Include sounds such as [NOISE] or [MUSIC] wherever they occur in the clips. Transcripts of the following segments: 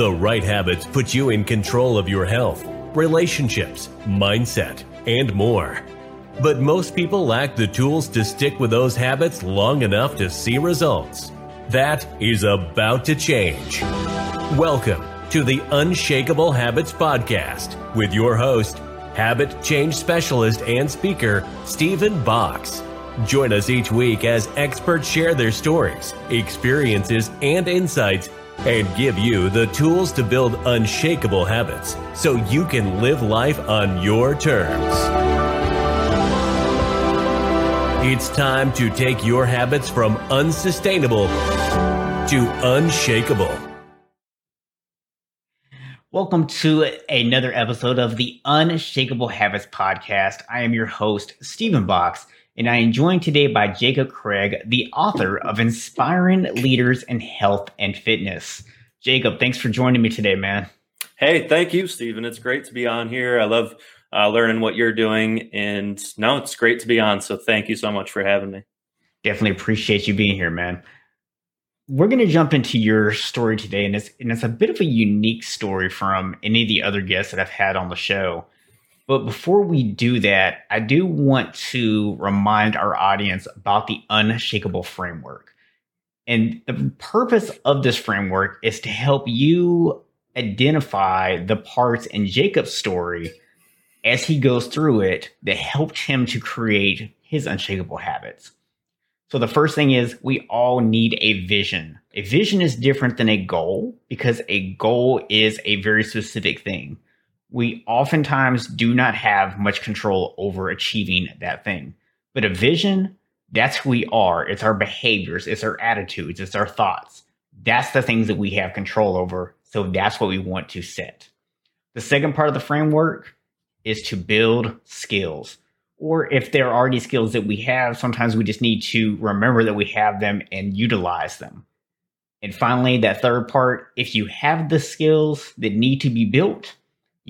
The right habits put you in control of your health, relationships, mindset, and more. But most people lack the tools to stick with those habits long enough to see results. That is about to change. Welcome to the Unshakable Habits Podcast with your host, habit change specialist and speaker, Stephen Box. Join us each week as experts share their stories, experiences, and insights and give you the tools to build unshakable habits so you can live life on your terms. It's time to take your habits from unsustainable to unshakable. Welcome to another episode of the Unshakable Habits Podcast. I am your host, Stephen Box, and I am joined today by Jacob Craig, the author of Inspiring Leaders in Health and Fitness. Jacob, thanks for joining me today, man. Hey, thank you, Stephen. It's great to be on here. I love uh, learning what you're doing. And no, it's great to be on. So thank you so much for having me. Definitely appreciate you being here, man. We're going to jump into your story today, and it's, and it's a bit of a unique story from any of the other guests that I've had on the show. But before we do that, I do want to remind our audience about the unshakable framework. And the purpose of this framework is to help you identify the parts in Jacob's story as he goes through it that helped him to create his unshakable habits. So the first thing is we all need a vision. A vision is different than a goal because a goal is a very specific thing. We oftentimes do not have much control over achieving that thing. But a vision, that's who we are. It's our behaviors, it's our attitudes, it's our thoughts. That's the things that we have control over. So that's what we want to set. The second part of the framework is to build skills. Or if there are already skills that we have, sometimes we just need to remember that we have them and utilize them. And finally, that third part, if you have the skills that need to be built,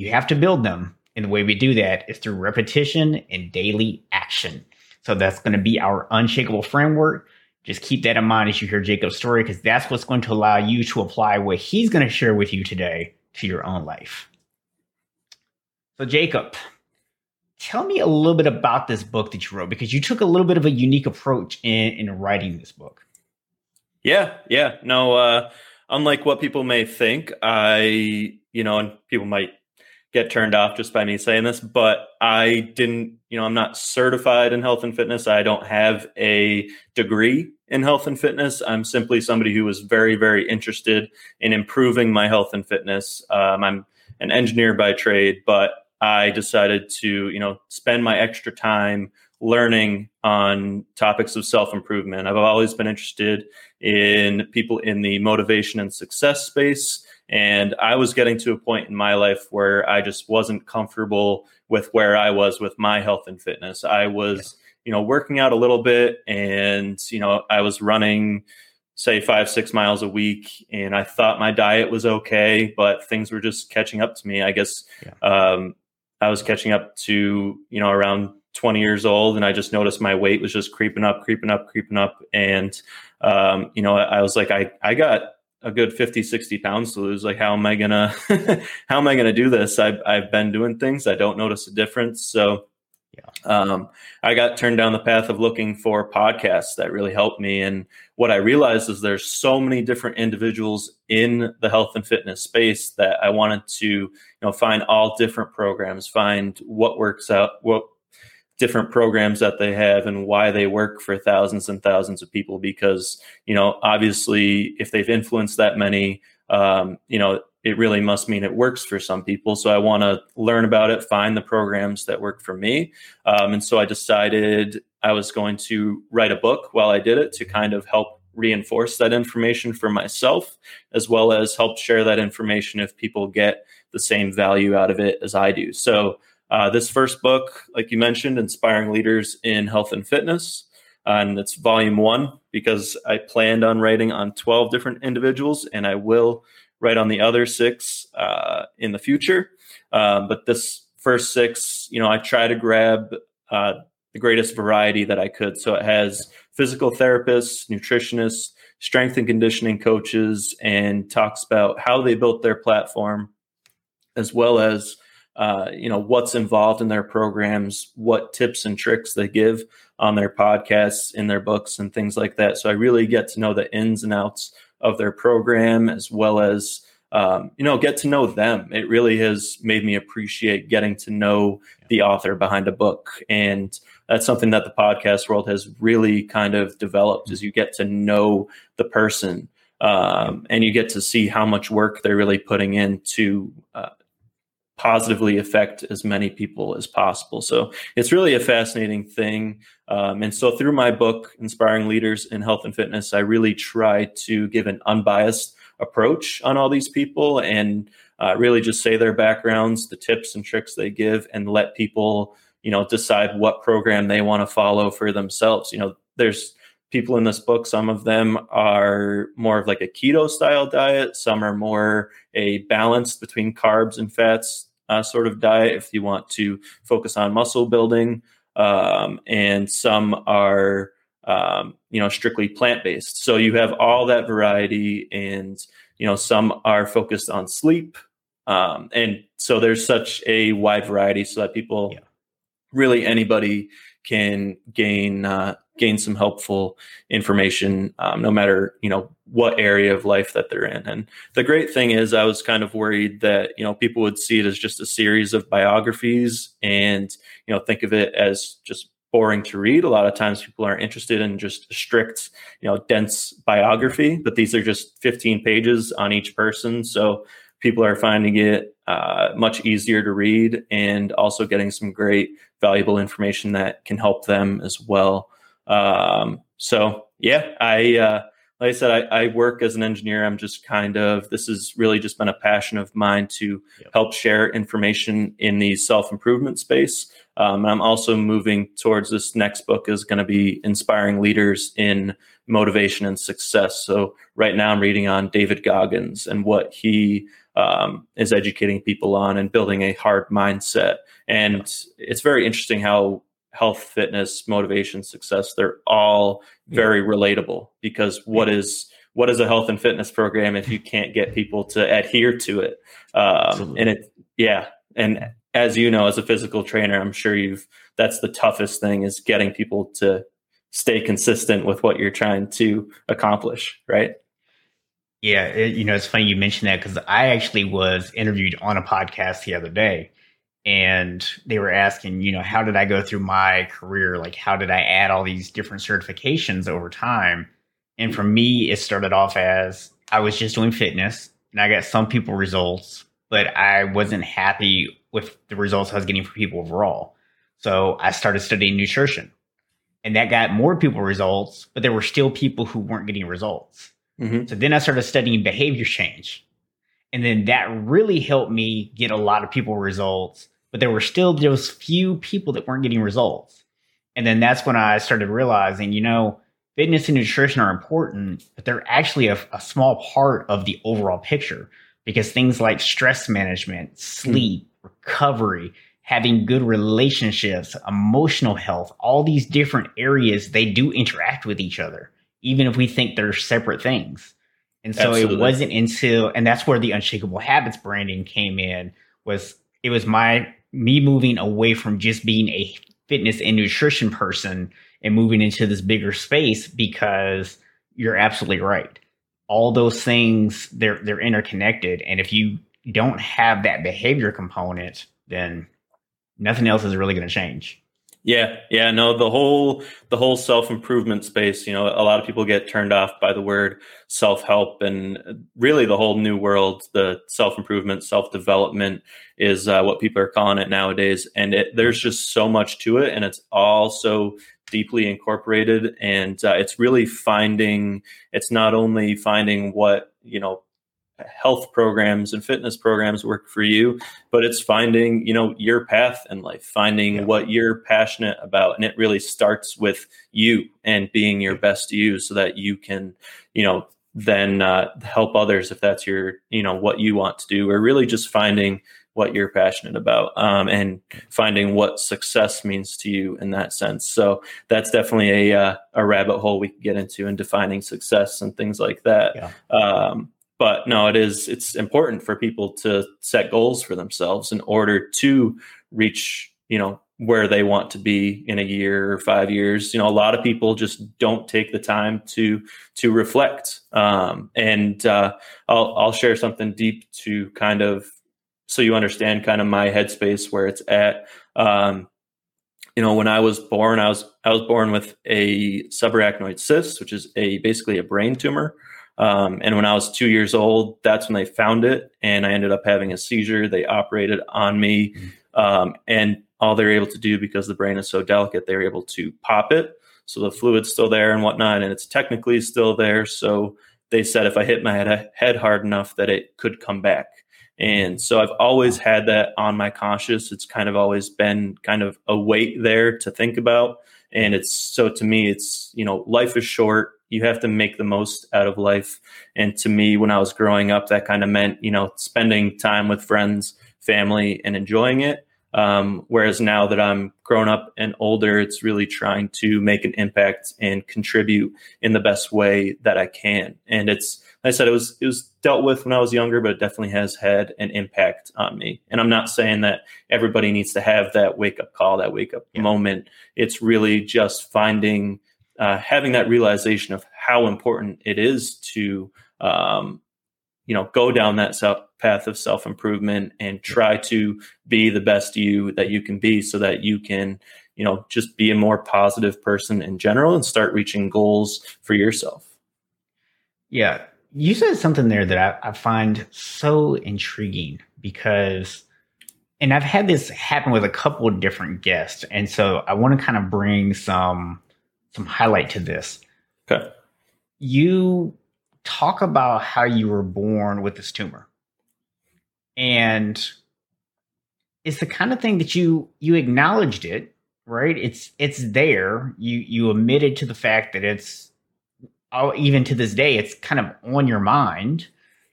you have to build them. And the way we do that is through repetition and daily action. So that's going to be our unshakable framework. Just keep that in mind as you hear Jacob's story, because that's what's going to allow you to apply what he's going to share with you today to your own life. So, Jacob, tell me a little bit about this book that you wrote because you took a little bit of a unique approach in, in writing this book. Yeah, yeah. No, uh, unlike what people may think, I, you know, and people might get turned off just by me saying this, but I didn't, you know, I'm not certified in health and fitness. I don't have a degree in health and fitness. I'm simply somebody who was very, very interested in improving my health and fitness. Um, I'm an engineer by trade, but I decided to, you know, spend my extra time learning on topics of self improvement. I've always been interested in people in the motivation and success space. And I was getting to a point in my life where I just wasn't comfortable with where I was with my health and fitness. I was, you know, working out a little bit and, you know, I was running, say, five, six miles a week. And I thought my diet was okay, but things were just catching up to me. I guess yeah. um, I was catching up to, you know, around 20 years old and I just noticed my weight was just creeping up, creeping up, creeping up. And, um, you know, I was like, I, I got a good 50, 60 pounds to lose. Like, how am I gonna, [LAUGHS] how am I gonna do this? I've, I've been doing things. I don't notice a difference. So, yeah. Um, I got turned down the path of looking for podcasts that really helped me. And what I realized is there's so many different individuals in the health and fitness space that I wanted to, you know, find all different programs, find what works out, what different programs that they have and why they work for thousands and thousands of people. Because, you know, obviously if they've influenced that many, um, you know, it really must mean it works for some people. So I want to learn about it, find the programs that work for me. Um, and so I decided I was going to write a book while I did it to kind of help reinforce that information for myself, as well as help share that information if people get the same value out of it as I do. So uh, this first book, like you mentioned, Inspiring Leaders in Health and Fitness, and it's volume one because I planned on writing on 12 different individuals and I will write on the other six uh, in the future. Um, but this first six, you know, I try to grab uh, the greatest variety that I could. So it has physical therapists, nutritionists, strength and conditioning coaches, and talks about how they built their platform, as well as uh, you know what's involved in their programs, what tips and tricks they give on their podcasts, in their books, and things like that. So I really get to know the ins and outs of their program as well as um, you know get to know them. It really has made me appreciate getting to know the author behind a book and that's something that the podcast world has really kind of developed is you get to know the person um, and you get to see how much work they're really putting into uh, positively affect as many people as possible. So it's really a fascinating thing. Um, and so through my book, Inspiring Leaders in Health and Fitness, I really try to give an unbiased approach on all these people and uh, really just say their backgrounds, the tips and tricks they give, and let people, you know, decide what program they want to follow for themselves. You know, there's people in this book some of them are more of like a keto style diet some are more a balance between carbs and fats uh, sort of diet if you want to focus on muscle building. Um, and some are, um, you know, strictly plant based. So you have all that variety, and you know, some are focused on sleep. Um, and so there's such a wide variety so that people, yeah. really anybody can gain uh, gain some helpful information, um, no matter you know what area of life that they're in. And the great thing is, I was kind of worried that you know people would see it as just a series of biographies and you know think of it as just boring to read. A lot of times people aren't interested in just strict, you know, dense biography, but these are just 15 pages on each person. So people are finding it uh, much easier to read and also getting some great valuable information that can help them as well. Um, so yeah, I uh, like I said, I, I, work as an engineer. I'm just kind of this has really just been a passion of mine to yep. help share information in the self improvement space. Um, I'm also moving towards this next book is going to be inspiring leaders in motivation and success. So right now I'm reading on David Goggins and what he um, is educating people on and building a hard mindset. And it's very interesting how health, fitness, motivation, success, they're all very yeah. relatable because what is what is a health and fitness program if you can't get people to adhere to it? Um, and it, yeah. And as you know, as a physical trainer, I'm sure you've, that's the toughest thing is getting people to stay consistent with what you're trying to accomplish. Right. Yeah. It, you know, it's funny you mentioned that because I actually was interviewed on a podcast the other day and they were asking, you know, how did I go through my career? Like, how did I add all these different certifications over time? And for me, it started off as I was just doing fitness and I got some people results, but I wasn't happy with the results I was getting for people overall. So I started studying nutrition and that got more people results, but there were still people who weren't getting results. Mm-hmm. So then I started studying behavior change. And then that really helped me get a lot of people results but there were still those few people that weren't getting results. And then that's when I started realizing, you know, fitness and nutrition are important, but they're actually a, a small part of the overall picture because things like stress management, sleep, mm. recovery, having good relationships, emotional health, all these different areas, they do interact with each other, even if we think they're separate things. And so Absolutely. it wasn't until, and that's where the unshakable habits branding came in was it was my me moving away from just being a fitness and nutrition person and moving into this bigger space because you're absolutely right. All those things they're they're interconnected and if you don't have that behavior component then nothing else is really going to change. Yeah, yeah, no, the whole the whole self improvement space. You know, a lot of people get turned off by the word self help, and really the whole new world, the self improvement, self development is uh, what people are calling it nowadays. And it, there's just so much to it, and it's all so deeply incorporated. And uh, it's really finding. It's not only finding what you know health programs and fitness programs work for you but it's finding you know your path in life finding yeah. what you're passionate about and it really starts with you and being your best you so that you can you know then uh, help others if that's your you know what you want to do or really just finding what you're passionate about um, and finding what success means to you in that sense. So that's definitely a uh, a rabbit hole we could get into in defining success and things like that. Yeah. Um, but no, it is it's important for people to set goals for themselves in order to reach you know where they want to be in a year or five years. You know, a lot of people just don't take the time to to reflect. Um, and uh, I'll I'll share something deep to kind of so you understand kind of my headspace where it's at. Um, you know, when I was born, I was I was born with a subarachnoid cyst, which is a basically a brain tumor. Um, and when I was two years old, that's when they found it, and I ended up having a seizure. They operated on me, mm-hmm. um, and all they're able to do because the brain is so delicate, they're able to pop it. So the fluid's still there and whatnot, and it's technically still there. So they said if I hit my head, head hard enough that it could come back. And so I've always had that on my conscious. It's kind of always been kind of a weight there to think about. And it's so to me, it's, you know, life is short. You have to make the most out of life. And to me, when I was growing up, that kind of meant, you know, spending time with friends, family, and enjoying it. Um, whereas now that I'm grown up and older, it's really trying to make an impact and contribute in the best way that I can. And it's, like I said, it was it was dealt with when I was younger, but it definitely has had an impact on me. And I'm not saying that everybody needs to have that wake up call, that wake up yeah. moment. It's really just finding, uh, having that realization of how important it is to, um, you know, go down that self path of self improvement and try to be the best you that you can be so that you can, you know, just be a more positive person in general and start reaching goals for yourself. Yeah. You said something there that I, I find so intriguing because, and I've had this happen with a couple of different guests. And so I want to kind of bring some, some highlight to this. Okay. You talk about how you were born with this tumor. And it's the kind of thing that you you acknowledged it right? It's it's there. You you admitted to the fact that it's oh, even to this day it's kind of on your mind.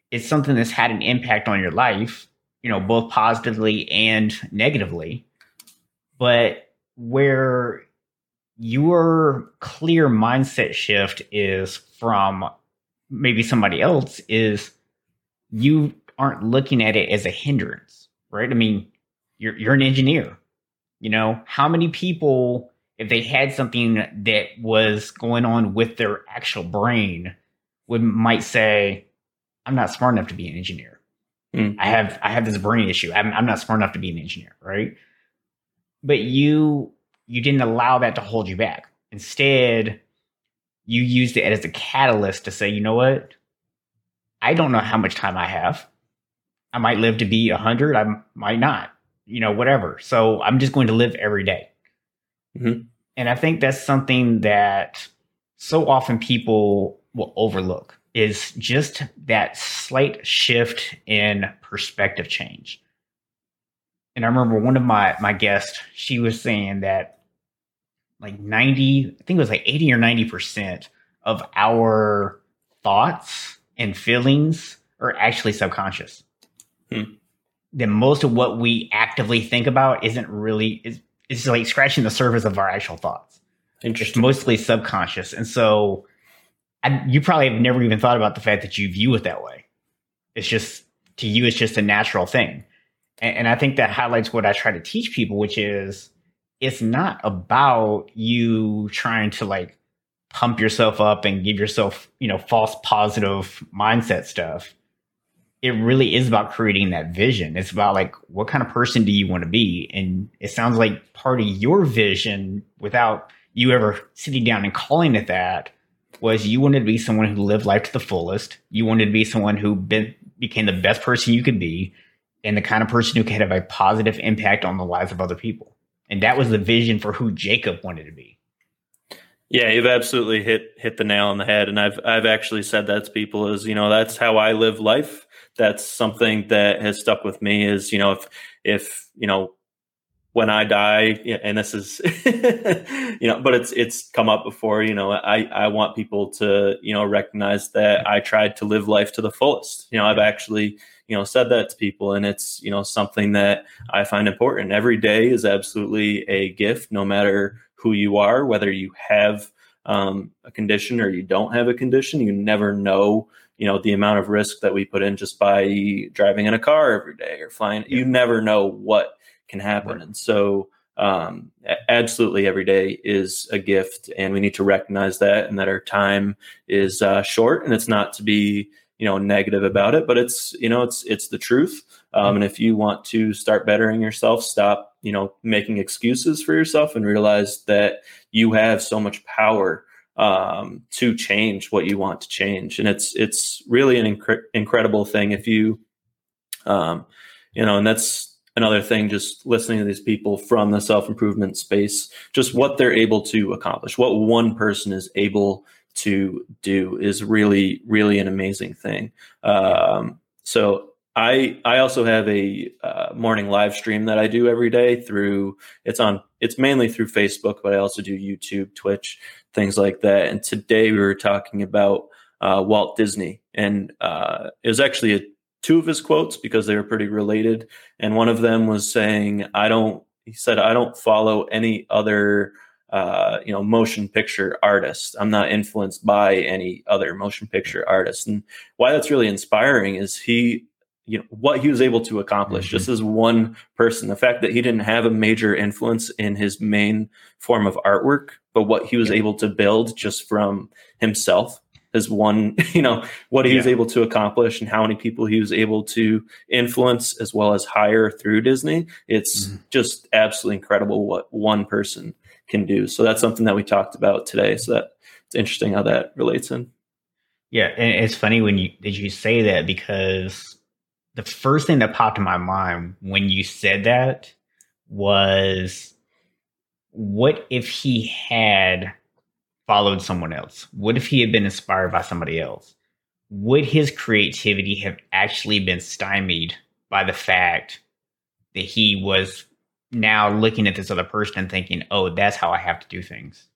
It's something that's had an impact on your life you know both positively and negatively. But where your clear mindset shift is from maybe somebody else is you aren't looking at it as a hindrance, right? I mean, you're you're an engineer. You know, how many people if they had something that was going on with their actual brain would might say, I'm not smart enough to be an engineer. Mm. I have I have this brain issue. I'm, I'm not smart enough to be an engineer, right? But you you didn't allow that to hold you back. Instead, you used it as a catalyst to say, you know what? I don't know how much time I have. I might live to be 100, I might not, you know, whatever. So I'm just going to live every day. Mm-hmm. And I think that's something that so often people will overlook is just that slight shift in perspective change. And I remember one of my my guests, she was saying that like 90, I think it was like 80 or 90% of our thoughts and feelings are actually subconscious. Hmm. Then most of what we actively think about isn't really is it's like scratching the surface of our actual thoughts. It's mostly subconscious, and so I, you probably have never even thought about the fact that you view it that way. It's just to you, it's just a natural thing, and, and I think that highlights what I try to teach people, which is it's not about you trying to like pump yourself up and give yourself you know false positive mindset stuff it really is about creating that vision. It's about like what kind of person do you want to be? And it sounds like part of your vision without you ever sitting down and calling it that was you wanted to be someone who lived life to the fullest. You wanted to be someone who been, became the best person you could be and the kind of person who could have a positive impact on the lives of other people. And that was the vision for who Jacob wanted to be. Yeah, you've absolutely hit hit the nail on the head, and I've I've actually said that to people is you know that's how I live life that's something that has stuck with me is you know if if you know when I die, and this is, [LAUGHS] you know, but it's it's come up before. You know, I I want people to you know recognize that I tried to live life to the fullest. You know, I've actually you know said that to people and it's you know something that i find important every day is absolutely a gift no matter who you are whether you have um, a condition or you don't have a condition you never know you know the amount of risk that we put in just by driving in a car every day or flying yeah. you never know what can happen right. and so um, absolutely every day is a gift and we need to recognize that and that our time is uh, short and it's not to be you know negative about it but it's you know it's it's the truth. Um, and if you want to start bettering yourself stop you know making excuses for yourself and realize that you have so much power um, to change what you want to change. And it's it's really an inc- incredible thing if you um, you know and that's another thing just listening to these people from the self-improvement space just what they're able to accomplish what one person is able to do is really really an amazing thing. Um, so i i also have a uh, morning live stream that i do every day through it's on it's mainly through facebook but i also do youtube twitch things like that. And today we were talking about uh, walt disney. And uh, it was actually a two of his quotes because they were pretty related. And one of them was saying, I don't, he said, I don't follow any other, uh, you know, motion picture artist. I'm not influenced by any other motion picture artist. And why that's really inspiring is he, you know, what he was able to accomplish mm-hmm. just as one person. The fact that he didn't have a major influence in his main form of artwork, but what he was yeah. able to build just from himself as one, [LAUGHS] you know, what he yeah. was able to accomplish and how many people he was able to influence as well as hire through Disney. It's mm-hmm. just absolutely incredible what one person can do. So that's something that we talked about today. So that it's interesting how that relates in. Yeah, and it's funny when you did you say that because the first thing that popped in my mind when you said that was what if he had followed someone else? What if he had been inspired by somebody else? Would his creativity have actually been stymied by the fact that he was now looking at this other person and thinking, "Oh, that's how I have to do things."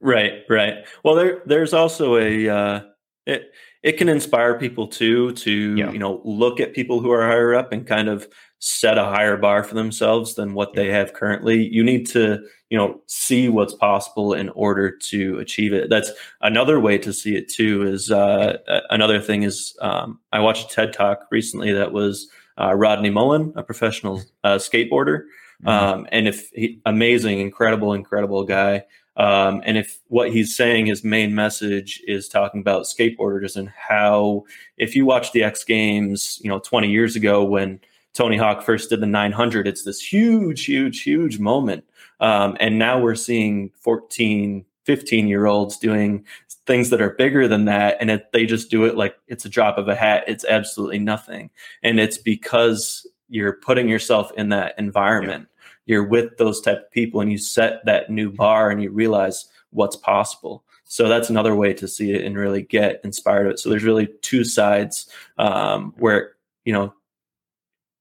Right, right. Well, there there's also a uh, it it can inspire people too to yeah. you know look at people who are higher up and kind of set a higher bar for themselves than what they have currently. You need to, you know, see what's possible in order to achieve it. That's another way to see it too. Is uh, another thing is um, I watched a TED talk recently that was uh, Rodney Mullen, a professional uh, skateboarder, mm-hmm. um, and if he, amazing, incredible, incredible guy. Um, and if what he's saying, his main message is talking about skateboarders and how, if you watch the X Games, you know, 20 years ago when Tony Hawk first did the 900, it's this huge, huge, huge moment. Um, and now we're seeing 14, 15 year olds doing things that are bigger than that. And it, they just do it like it's a drop of a hat. It's absolutely nothing. And it's because you're putting yourself in that environment. Yeah. You're with those type of people and you set that new bar and you realize what's possible. So that's another way to see it and really get inspired of it. So there's really two sides um, where, you know,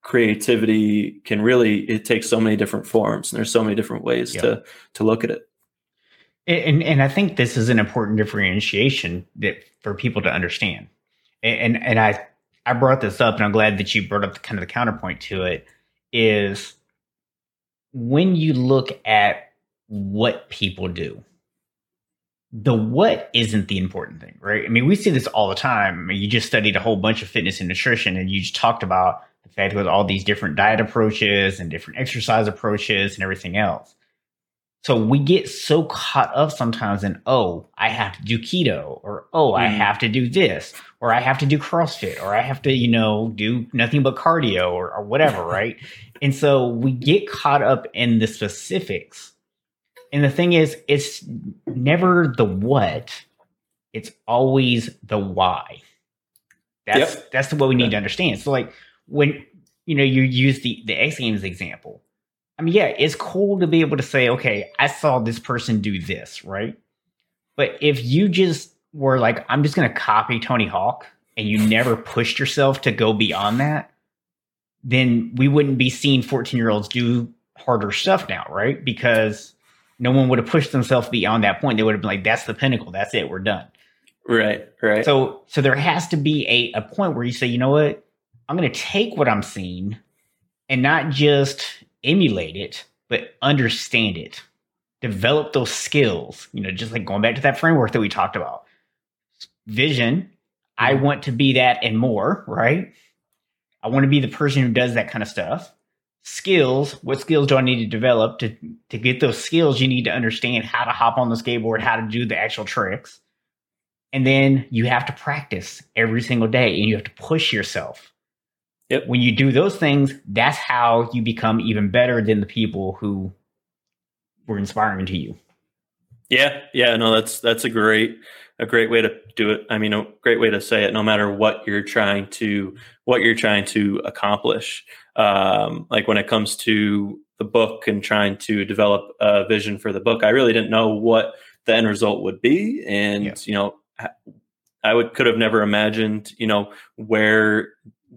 creativity can really it takes so many different forms and there's so many different ways to to look at it and and i think this is an important differentiation that for people to understand. And and i i brought this up and i'm glad that you brought up the kind of the counterpoint to it is when you look at what people do the what isn't the important thing right? I mean we see this all the time. I mean, you just studied a whole bunch of fitness and nutrition and you just talked about the fact with all these different diet approaches and different exercise approaches and everything else. So we get so caught up sometimes in, oh, I have to do keto, or oh, mm. I have to do this, or I have to do CrossFit, or I have to, you know, do nothing but cardio or, or whatever, [LAUGHS] right? And so we get caught up in the specifics. And the thing is, it's never the what, it's always the why. That's yep. that's what we need to understand. So like when you know you use the the X Games example, I mean, yeah, it's cool to be able to say, okay, I saw this person do this, right? But if you just were like, I'm just going to copy Tony Hawk, and you never pushed yourself to go beyond that, then we wouldn't be seeing 14 year olds do harder stuff now, right? Because no one would have pushed themselves beyond that point. They would have been like, that's the pinnacle. That's it. We're done. Right. Right. So, so there has to be a, a point where you say, you know what? I'm going to take what I'm seeing and not just emulate it, but understand it, develop those skills. You know, just like going back to that framework that we talked about. Vision, I Mm-hmm. want to be that and more, right? I want to be the person who does that kind of stuff. Skills, what skills do I need to develop to to get those skills? You need to understand how to hop on the skateboard, how to do the actual tricks. And then you have to practice every single day and you have to push yourself. Yep. When you do those things, that's how you become even better than the people who were inspiring to you. Yeah, yeah, no, that's that's a great a great way to do it. I mean, a great way to say it. No matter what you're trying to what you're trying to accomplish, um, like when it comes to the book and trying to develop a vision for the book, I really didn't know what the end result would be, and Yeah. you know, I- I would could have never imagined, you know, where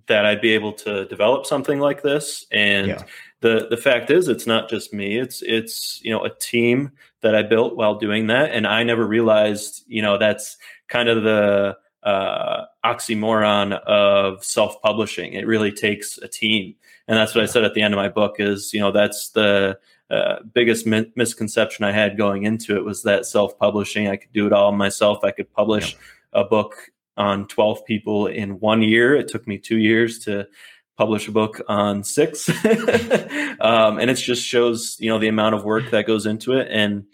that I'd be able to develop something like this, and Yeah. the the fact is it's not just me. It's it's you know a team that i built while doing that. And i never realized you know that's kind of the uh, oxymoron of self-publishing. It really takes a team. And that's what i said at the end of my book is you know that's the uh, biggest mi- misconception i had going into it was that self-publishing i could do it all myself. I could publish a book on 12 people in one year. It took me two years to publish a book on six. [LAUGHS] Um, and it just shows you know the amount of work that goes into it and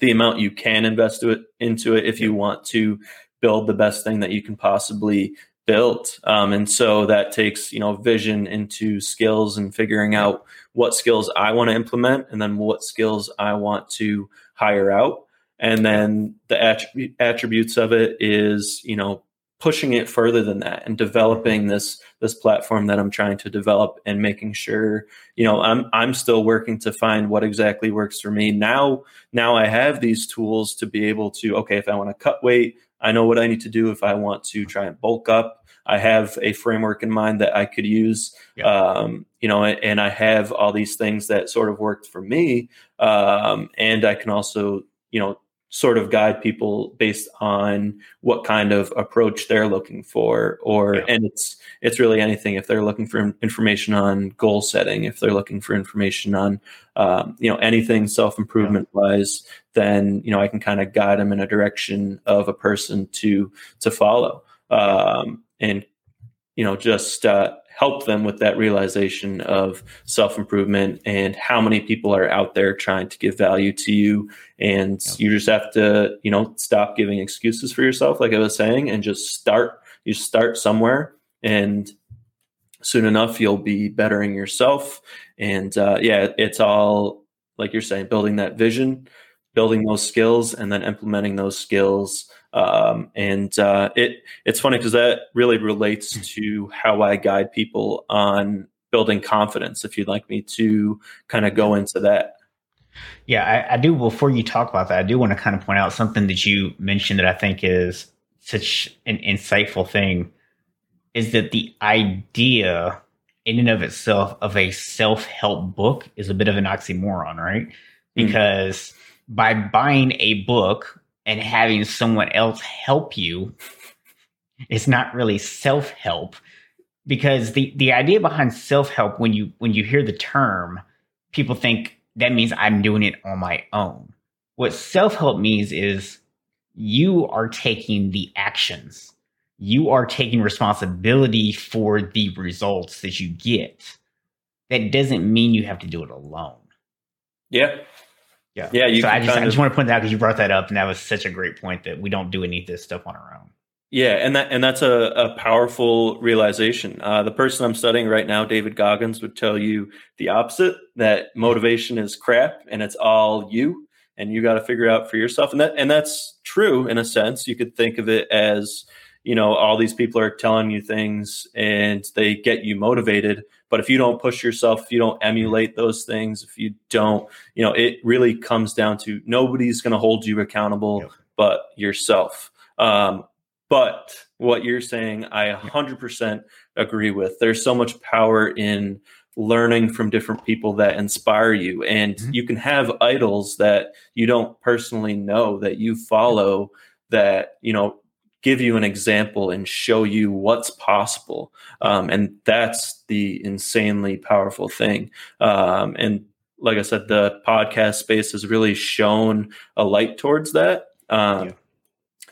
the amount you can invest to it, into it if you want to build the best thing that you can possibly build. Um, and so that takes you know vision into skills and figuring out what skills i want to implement and then what skills i want to hire out and then the attrib- attributes of it is you know pushing it further than that and developing this this platform that I'm trying to develop and making sure you know I'm I'm still working to find what exactly works for me now now I have these tools to be able to okay if I want to cut weight I know what I need to do if I want to try and bulk up I have a framework in mind that I could use Yeah. um, you know and I have all these things that sort of worked for me um, and I can also you know sort of guide people based on what kind of approach they're looking for or Yeah. and it's it's really anything. If they're looking for information on goal setting if they're looking for information on um, you know anything self-improvement wise then you know i can kind of guide them in a direction of a person to to follow. Um, and you know just uh, help them with that realization of self-improvement and how many people are out there trying to give value to you. And you just have to you know stop giving excuses for yourself like i was saying and just start you start somewhere. And soon enough you'll be bettering yourself. And uh, yeah it's all like you're saying building that vision building those skills and then implementing those skills um, and uh, it it's funny because that really relates to how i guide people on building confidence if you'd like me to kind of go into that Yeah, I, I do. Before you talk about that, I do want to kind of point out something that you mentioned that I think is such an insightful thing is that the idea in and of itself of a self-help book is a bit of an oxymoron, right? Because by buying a book and having someone else help you, is not really self-help. Because the, the idea behind self-help, when you when you hear the term, people think that means I'm doing it on my own. What self help means is you are taking the actions, you are taking responsibility for the results that you get. That doesn't mean you have to do it alone. yeah Yeah. Yeah, so I just, I just of- want to point that out because you brought that up, and that was such a great point that we don't do any of this stuff on our own. Yeah, and that and that's a, a powerful realization. Uh, the person I'm studying right now, David Goggins, would tell you the opposite. That motivation is crap, and it's all you, and you got to figure out for yourself. And that and that's true in a sense. You could think of it as you know all these people are telling you things, and they get you motivated. But if you don't push yourself, if you don't emulate those things, if you don't, you know, it really comes down to nobody's going to hold you accountable Yep. but yourself. Um, but what you're saying, I 100% agree with. There's so much power in learning from different people that inspire you. And Mhm. you can have idols that you don't personally know that you follow that, you know, give you an example and show you what's possible. Um, and that's the insanely powerful thing. Um, and like I said, the podcast space has really shown a light towards that. Um, yeah.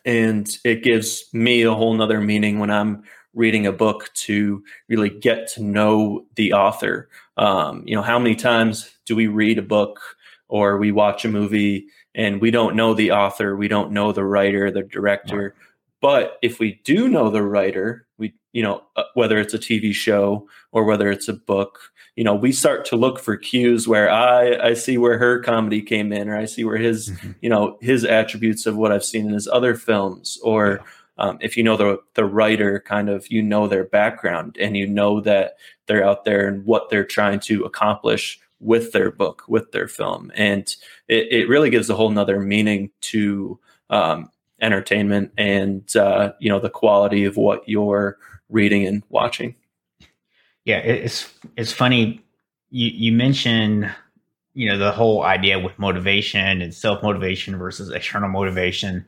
And it gives me a whole nother meaning when I'm reading a book to really get to know the author. Um, you know, how many times do we read a book or we watch a movie and we don't know the author, we don't know the writer, the director. But if we do know the writer, we you know uh, whether it's a TV show or whether it's a book, you know we start to look for cues where I I see where her comedy came in, or I see where his mm-hmm. you know his attributes of what I've seen in his other films, or yeah. um, if you know the the writer, kind of you know their background and you know that they're out there and what they're trying to accomplish with their book, with their film. And it, it really gives a whole nother meaning to um, entertainment and, uh, you know, the quality of what you're reading and watching. Yeah, it's, it's funny. You, you mentioned, you know, the whole idea with motivation and self motivation versus external motivation.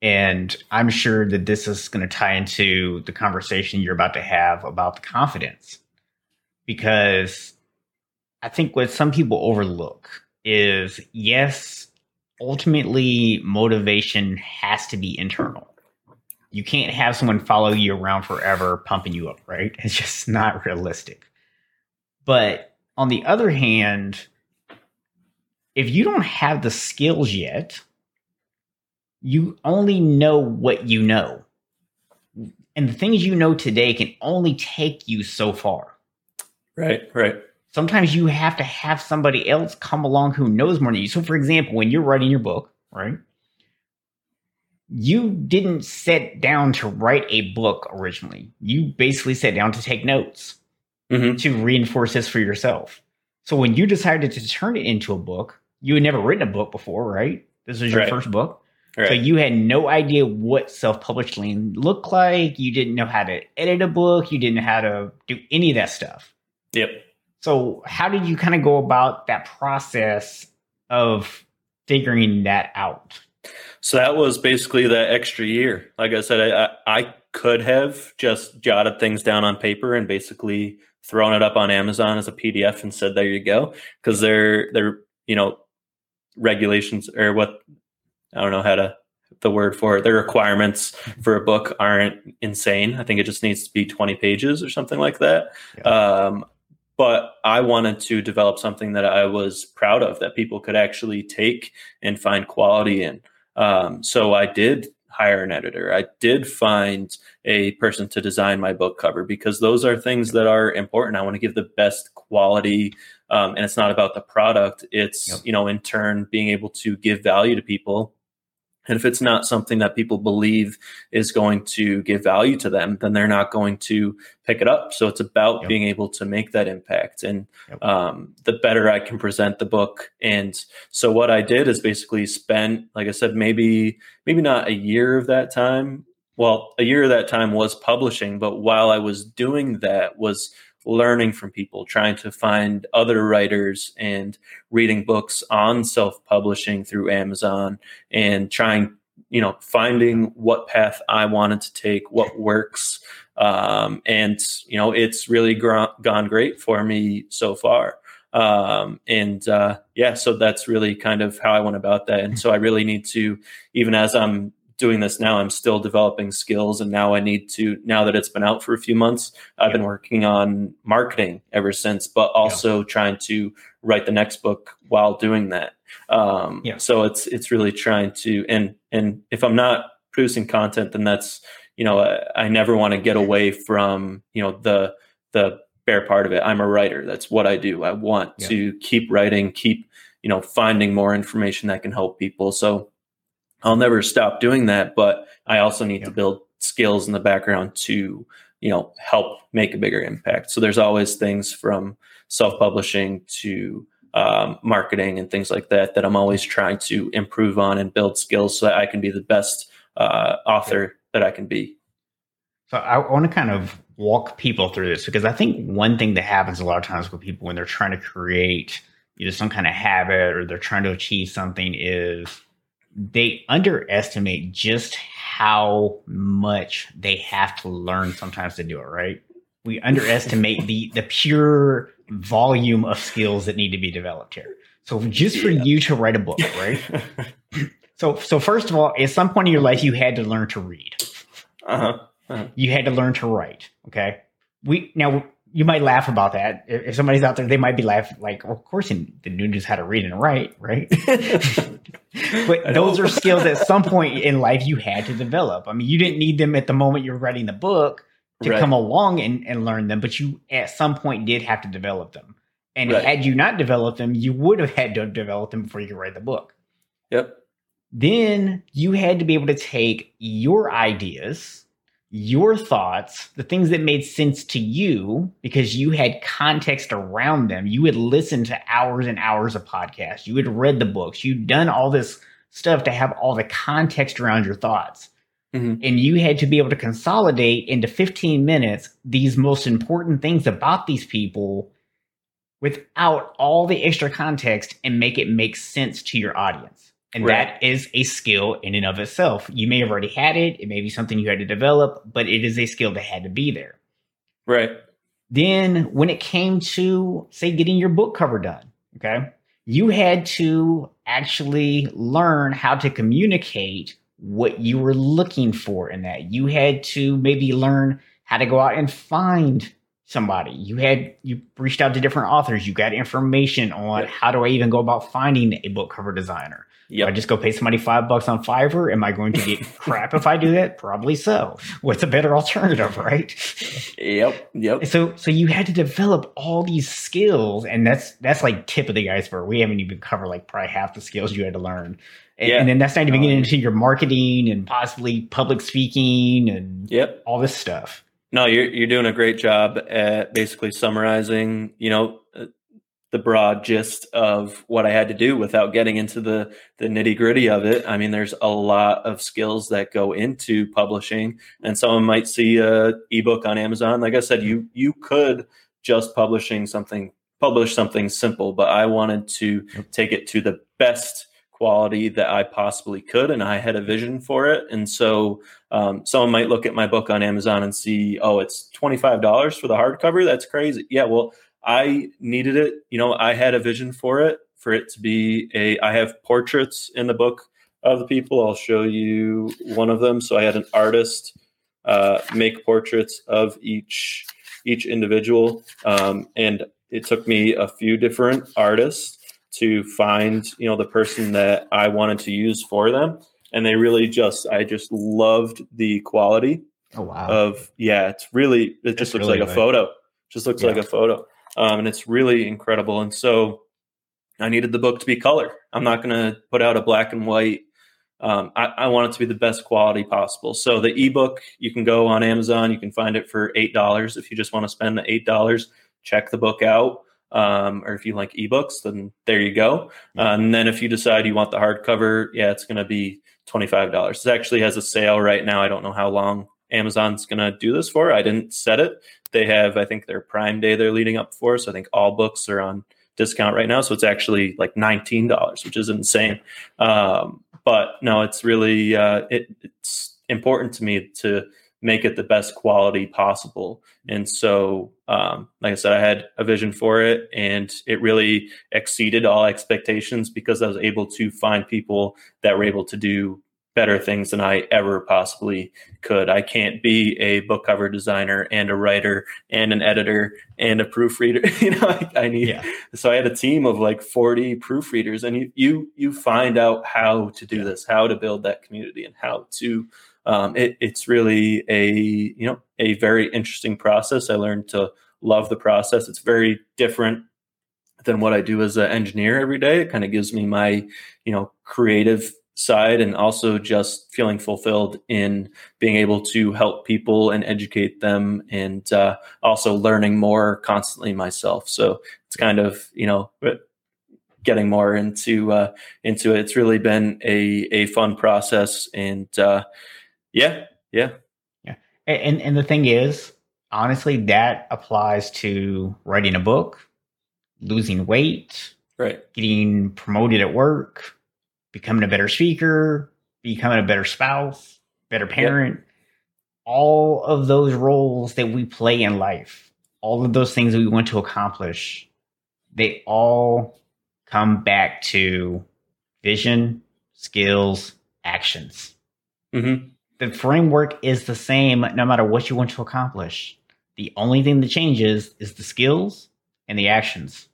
And I'm sure that this is going to tie into the conversation you're about to have about the confidence because I think what some people overlook is yes, ultimately motivation has to be internal. You can't have someone follow you around forever pumping you up, right? It's just [LAUGHS] not realistic. But on the other hand, if you don't have the skills yet, you only know what you know. And the things you know today can only take you so far. Right, right sometimes you have to have somebody else come along who knows more than you. So, for example, when you're writing your book, right? You didn't sit down to write a book originally. You basically sat down to take notes mm-hmm. to reinforce this for yourself. So, when you decided to turn it into a book, you had never written a book before, right? This was your right. first book. Right. So you had no idea what self-publishing looked like. You didn't know how to edit a book. You didn't know how to do any of that stuff. Yep. So, how did you kind of go about that process of figuring that out? So that was basically that extra year. Like I said, I, I could have just jotted things down on paper and basically thrown it up on Amazon as a PDF and said, "There you go," because they're they're you know regulations or what I don't know how to the word for it. Their requirements for a book aren't insane. I think it just needs to be 20 pages or something like that. Yeah. Um, but I wanted to develop something that I was proud of that people could actually take and find quality in. Um, so I did hire an editor. I did find a person to design my book cover because those are things that are important. I want to give the best quality, um, and it's not about the product. It's yep. you know, in turn, being able to give value to people and if it's not something that people believe is going to give value to them, then they're not going to pick it up. So it's about yep. being able to make that impact. And yep. um, the better I can present the book. And so what I did is basically spent, like I said, maybe maybe not a year of that time. Well, a year of that time was publishing, but while I was doing that was learning from people, trying to find other writers and reading books on self publishing through Amazon and trying, you know, finding what path I wanted to take, what works. Um, and, you know, it's really gr- gone great for me so far. Um, and uh, yeah, so that's really kind of how I went about that. And so I really need to, even as I'm doing this now i'm still developing skills and now i need to now that it's been out for a few months i've yeah. been working on marketing ever since but also yeah. trying to write the next book while doing that um, yeah. so it's it's really trying to and and if i'm not producing content then that's you know i, I never want to get away from you know the the bare part of it i'm a writer that's what i do i want yeah. to keep writing keep you know finding more information that can help people so I'll never stop doing that, but I also need yeah. to build skills in the background to, you know, help make a bigger impact. So there's always things from self-publishing to um, marketing and things like that that I'm always trying to improve on and build skills so that I can be the best uh, author yeah. that I can be. So I want to kind of walk people through this because I think one thing that happens a lot of times with people when they're trying to create either some kind of habit or they're trying to achieve something is they underestimate just how much they have to learn sometimes to do it, right? We underestimate the [LAUGHS] the pure volume of skills that need to be developed here. So just for Yeah. you to write a book, right? [LAUGHS] so so first of all, at some point in your life you had to learn to read. uh-huh. You had to learn to write, okay? We now you might laugh about that. If, if somebody's out there, they might be laughing like, well, of course, the dude knows how to read and write, right? [LAUGHS] but those are skills at some point in life you had to develop. I mean, you didn't need them at the moment you're writing the book to Right. come along and, and learn them, but you at some point did have to develop them. And Right. had you not developed them, you would have had to develop them before you could write the book. Yep. Then you had to be able to take your ideas, your thoughts, the things that made sense to you because you had context around them. You had listened to hours and hours of podcasts. You had read the books. You'd done all this stuff to have all the context around your thoughts. Mhm. And you had to be able to consolidate into 15 minutes these most important things about these people without all the extra context and make it make sense to your audience. And Right. that is a skill in and of itself. You may have already had it, it may be something you had to develop, but it is a skill that had to be there. Right. Then, when it came to, say, getting your book cover done, okay, you had to actually learn how to communicate what you were looking for in that. You had to maybe learn how to go out and find somebody. You had you reached out to different authors. You got information on Yep. how do I even go about finding a book cover designer. Do I just go pay somebody five bucks on Fiverr? Am I going to get [LAUGHS] crap if I do that? Probably so. What's a better alternative, [LAUGHS] right? Yep. Yep. so so you had to develop all these skills and that's that's like tip of the iceberg we haven't even covered like probably half the skills you had to learn and, Yeah. and then that's not even getting into your marketing and possibly public speaking and Yep. all this stuff No, you're you're doing a great job at basically summarizing, you know, the broad gist of what I had to do without getting into the the nitty gritty of it. I mean, there's a lot of skills that go into publishing, and someone might see a ebook on Amazon. Like I said, you you could just publishing something publish something simple, but I wanted to take it to the best quality that I possibly could, and I had a vision for it, and so um, someone might look at my book on Amazon and see, oh, it's twenty five dollars for the hardcover. That's crazy. Yeah, well, I needed it. You know, I had a vision for it, for it to be a. I have portraits in the book of the people. I'll show you one of them. So I had an artist uh, make portraits of each each individual, um, and it took me a few different artists to find, you know, the person that I wanted to use for them and they really just I just loved the quality oh wow of yeah it's really it just looks really like a photo just looks like a photo um, and it's really incredible. And so I needed the book to be color. I'm not going to put out a black and white um, I, I want it to be the best quality possible. So the ebook you can go on Amazon you can find it for eight dollars. If you just want to spend the eight dollars check the book out um, or if you like ebooks then there you go. Uh, and then if you decide you want the hardcover yeah it's going to be $25. It actually has a sale right now. I don't know how long Amazon's going to do this for. I didn't set it. They have, I think, their Prime Day they're leading up for. So I think all books are on discount right now. So it's actually like $19, which is insane. Um, but no, it's really, uh, it, it's important to me to make it the best quality possible. And so, um, like I said, I had a vision for it and it really exceeded all expectations because I was able to find people that were able to do better things than I ever possibly could. I can't be a book cover designer and a writer and an editor and a proofreader. [LAUGHS] you know, I, I need yeah so I had a team of like 40 proofreaders and you you you find out how to do this, how to build that community and how to um, it, it's really a you know a very interesting process. I learned to love the process. It's very different than what I do as an engineer every day. It kind of gives me my you know creative side and also just feeling fulfilled in being able to help people and educate them and uh, also learning more constantly myself. So it's kind of you know getting more into uh, into it. It's really been a a fun process, and uh, yeah, yeah, and and the thing is honestly that applies to writing a book losing weight right, getting promoted at work, becoming a better speaker, becoming a better spouse. better parent, yep. all of those roles that we play in life, all of those things that we want to accomplish, they all come back to vision, skills, actions. Mm-hmm. The framework is the same no matter what you want to accomplish. The only thing that changes is the skills and the actions.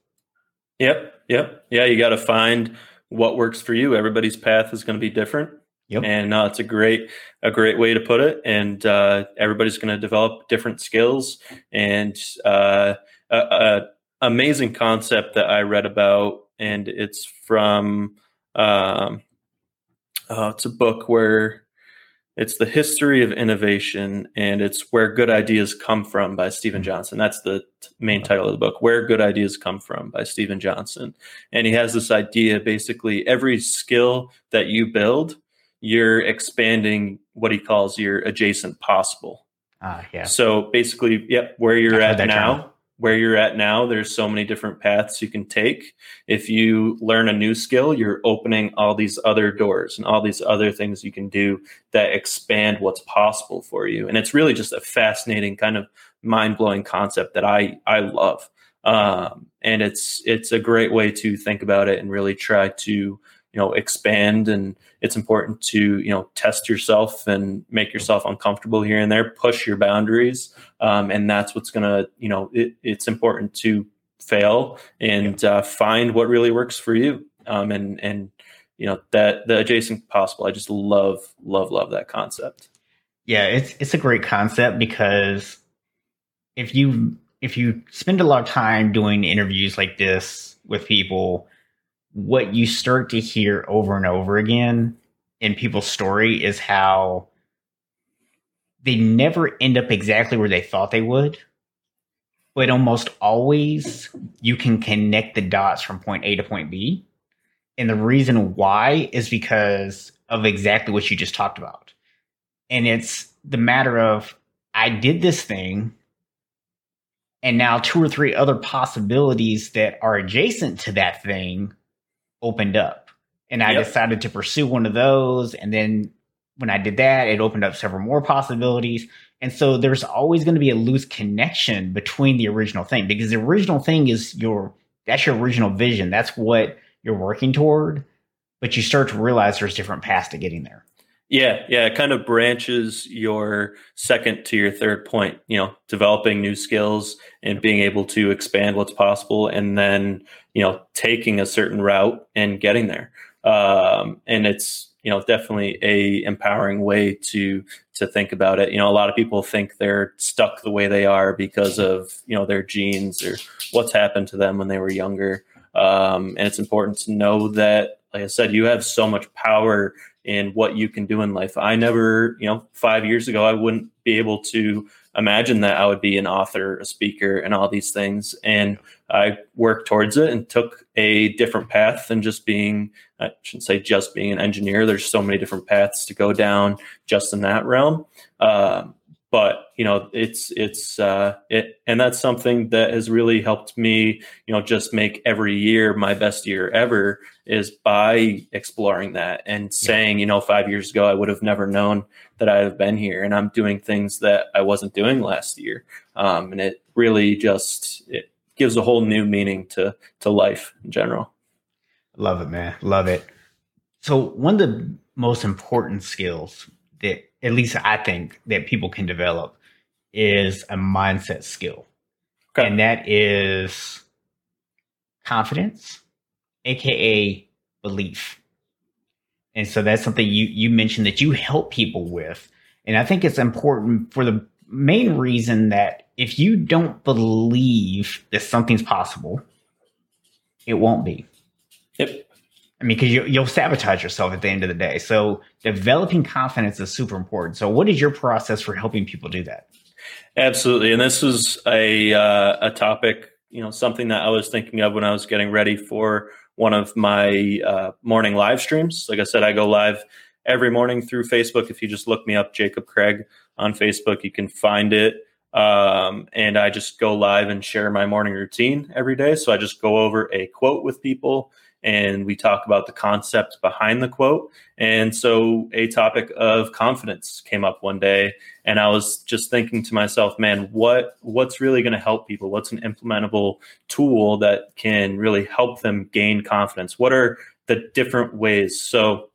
Yep. Yep. Yeah. You got to find what works for you. Everybody's path is going to be different. Yep. And uh, it's a great, a great way to put it. And uh, everybody's going to develop different skills. And uh, a, a, amazing concept that I read about, and it's from, um, oh, it's a book where it's the history of innovation, and it's where good ideas come from by Steven Johnson. That's the main title of the book, Where Good Ideas Come From by Steven Johnson. And he has this idea basically every skill that you build you're expanding what he calls your adjacent possible. Ah, yeah. So basically, yep, where you're at now, term. Where you're at now, there's so many different paths you can take. If you learn a new skill, you're opening all these other doors and all these other things you can do that expand what's possible for you. And it's really just a fascinating kind of mind blowing concept that I I love. Um, and it's it's a great way to think about it and really try to you know expand and it's important to you know test yourself and make yourself uncomfortable here and there push your boundaries um, and that's what's gonna you know it, it's important to fail and uh, find what really works for you. Um, and and you know that the adjacent possible. I just love love love that concept. Yeah it's it's a great concept because if you if you spend a lot of time doing interviews like this with people what you start to hear over and over again in people's story is how they never end up exactly where they thought they would. But almost always you can connect the dots from point A to point B. And the reason why is because of exactly what you just talked about. And it's the matter of I did this thing, and now two or three other possibilities that are adjacent to that thing opened up. And I yep. decided to pursue one of those. And then when I did that, it opened up several more possibilities. And so there's always going to be a loose connection between the original thing because the original thing is your that's your original vision. That's what you're working toward. But you start to realize there's different paths to getting there. Yeah, yeah, it kind of branches your second to your third point, you know, developing new skills and being able to expand what's possible and then, you know, taking a certain route and getting there. Um, and it's, you know, definitely a empowering way to to think about it. You know, a lot of people think they're stuck the way they are because of, you know, their genes or what's happened to them when they were younger. Um, and it's important to know that, like I said, you have so much power in what you can do in life. I never, you know, five years ago, I wouldn't be able to imagine that I would be an author, a speaker, and all these things. And I worked towards it and took a different path than just being, I shouldn't say just being an engineer. There's so many different paths to go down just in that realm. Um, but you know it's it's uh it and that's something that has really helped me you know just make every year my best year ever is by exploring that and saying you know 5 years ago I would have never known that I'd have been here and I'm doing things that I wasn't doing last year. Um and it really just it gives a whole new meaning to to life in general. Love it man. Love it. So one of the most important skills that at least I think that people can develop is a mindset skill. Okay. And that is confidence, aka belief. And so that's something you you mentioned that you help people with. And I think it's important for the main reason that if you don't believe that something's possible, it won't be. Yep. I mean, because you, you'll sabotage yourself at the end of the day. So developing confidence is super important. So what is your process for helping people do that? Absolutely, and this was a uh, a topic, you know, something that I was thinking of when I was getting ready for one of my uh, morning live streams. Like I said, I go live every morning through Facebook. If you just look me up, Jacob Craig on Facebook, you can find it. Um, and I just go live and share my morning routine every day. So I just go over a quote with people and we talk about the concept behind the quote. And so a topic of confidence came up one day and I was just thinking to myself, man, what what's really going to help people? What's an implementable tool that can really help them gain confidence? What are the different ways? So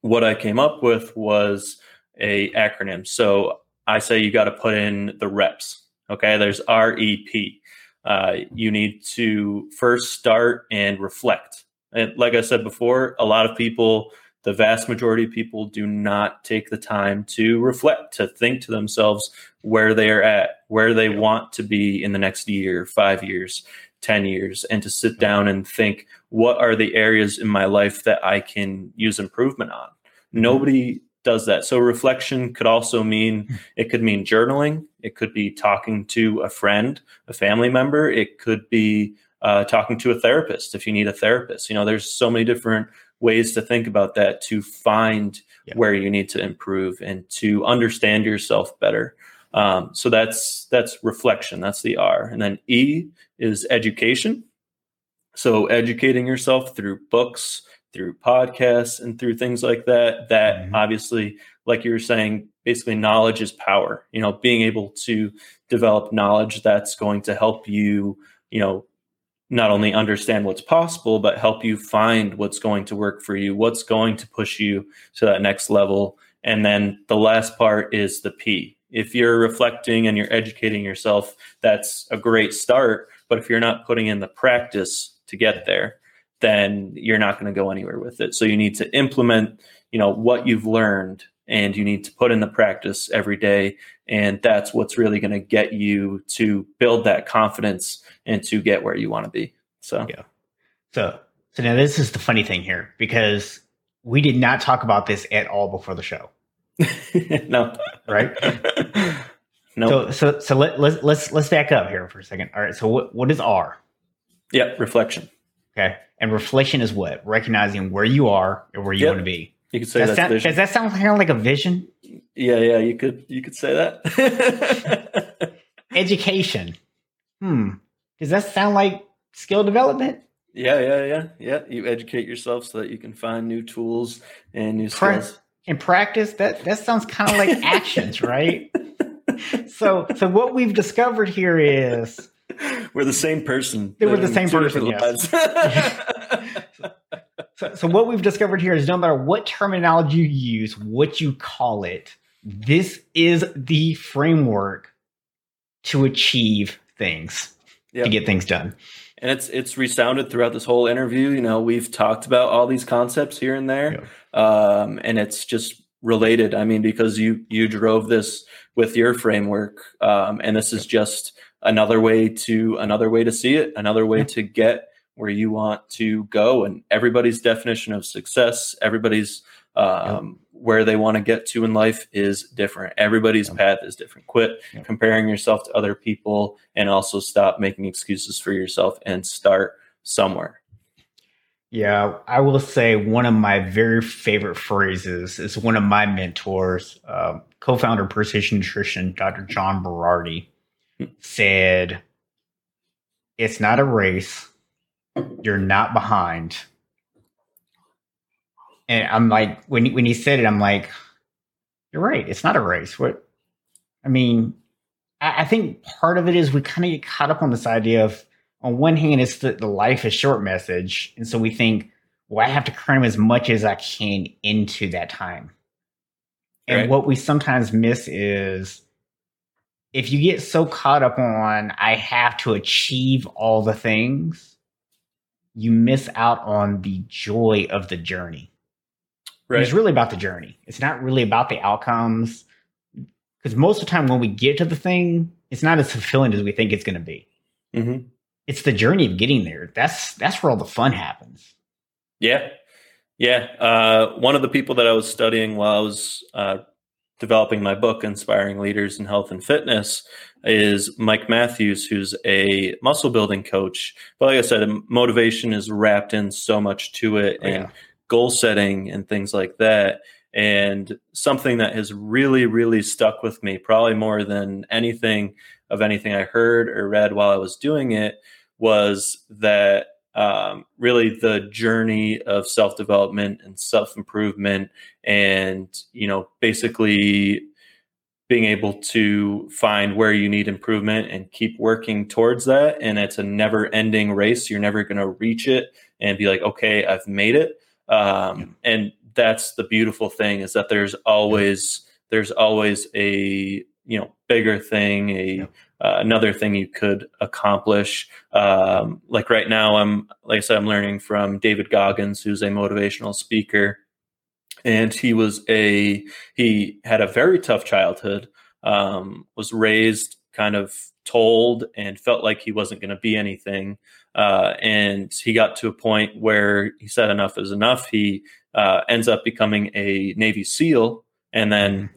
what I came up with was a acronym. So I say you got to put in the reps. Okay, there's REP. Uh, you need to first start and reflect. And like I said before, a lot of people, the vast majority of people, do not take the time to reflect, to think to themselves where they are at, where they want to be in the next year, five years, 10 years, and to sit down and think, what are the areas in my life that I can use improvement on? Nobody does that. So reflection could also mean hmm. it could mean journaling. It could be talking to a friend, a family member. It could be uh, talking to a therapist if you need a therapist. You know, there's so many different ways to think about that to find yeah. where you need to improve and to understand yourself better. Um, so that's that's reflection. That's the R, and then E is education. So educating yourself through books, through podcasts and through things like that that mm-hmm. obviously like you were saying basically knowledge is power. You know being able to develop knowledge that's going to help you you know not only understand what's possible but help you find what's going to work for you what's going to push you to that next level. And then the last part is the p. If you're reflecting and you're educating yourself that's a great start. But if you're not putting in the practice to get there then you're not going to go anywhere with it. So you need to implement, you know, what you've learned and you need to put in the practice every day and that's what's really going to get you to build that confidence and to get where you want to be. So yeah. So so now this is the funny thing here because we did not talk about this at all before the show. [LAUGHS] no. Right? [LAUGHS] no. So so so let, let's let's let's back up here for a second. All right. So what what is R? Yeah, reflection. Okay. And reflection is what? Recognizing where you are and where you yep. want to be. You could say that sound, Does that sound kind of like a vision? Yeah, yeah, you could you could say that. [LAUGHS] Education. Hmm. Does that sound like skill development? Yeah, yeah, yeah, yeah. You educate yourself so that you can find new tools and new skills. In practice, that that sounds kind of like actions, right? [LAUGHS] so, so what we've discovered here is [LAUGHS] we're the same person. We're the same person. Yes. [LAUGHS] [LAUGHS] so, so, what we've discovered here is no matter what terminology you use, what you call it, this is the framework to achieve things, yep. to get things done. And it's it's resounded throughout this whole interview. You know, we've talked about all these concepts here and there, yep. um, and it's just related. I mean, because you you drove this with your framework, um, and this is just another way to another way to see it, another way to get where you want to go. And everybody's definition of success, everybody's um, where they want to get to in life is different. Everybody's path is different. Quit comparing yourself to other people and also stop making excuses for yourself and start somewhere. Yeah, I will say one of my very favorite phrases is one of my mentors, uh, co founder Precision Nutrition, Dr. John Berardi said, It's not a race. You're not behind. And I'm like, when he, when he said it, I'm like, You're right. It's not a race. What? I mean, I, I think part of it is we kind of get caught up on this idea of, on one hand, it's the, the life is short message. And so we think, well, I have to cram as much as I can into that time. And right. what we sometimes miss is if you get so caught up on I have to achieve all the things, you miss out on the joy of the journey. Right. It's really about the journey. It's not really about the outcomes. Because most of the time, when we get to the thing, it's not as fulfilling as we think it's going to be. Mm-hmm. It's the journey of getting there. That's that's where all the fun happens. Yeah, yeah. Uh, one of the people that I was studying while I was uh, developing my book, Inspiring Leaders in Health and Fitness, is Mike Matthews, who's a muscle building coach. But like I said, motivation is wrapped in so much to it oh, and yeah. goal setting and things like that. And something that has really, really stuck with me, probably more than anything of anything I heard or read while I was doing it, was that um, really the journey of self development and self improvement, and you know, basically being able to find where you need improvement and keep working towards that. And it's a never ending race. You're never going to reach it and be like, okay, I've made it. Um, yeah. And that's the beautiful thing is that there's always there's always a you know bigger thing, a yeah. Uh, another thing you could accomplish. Um, like right now, I'm like I said, I'm learning from David Goggins, who's a motivational speaker and he was a he had a very tough childhood um, was raised kind of told and felt like he wasn't going to be anything uh, and he got to a point where he said enough is enough he uh, ends up becoming a navy seal and then mm-hmm.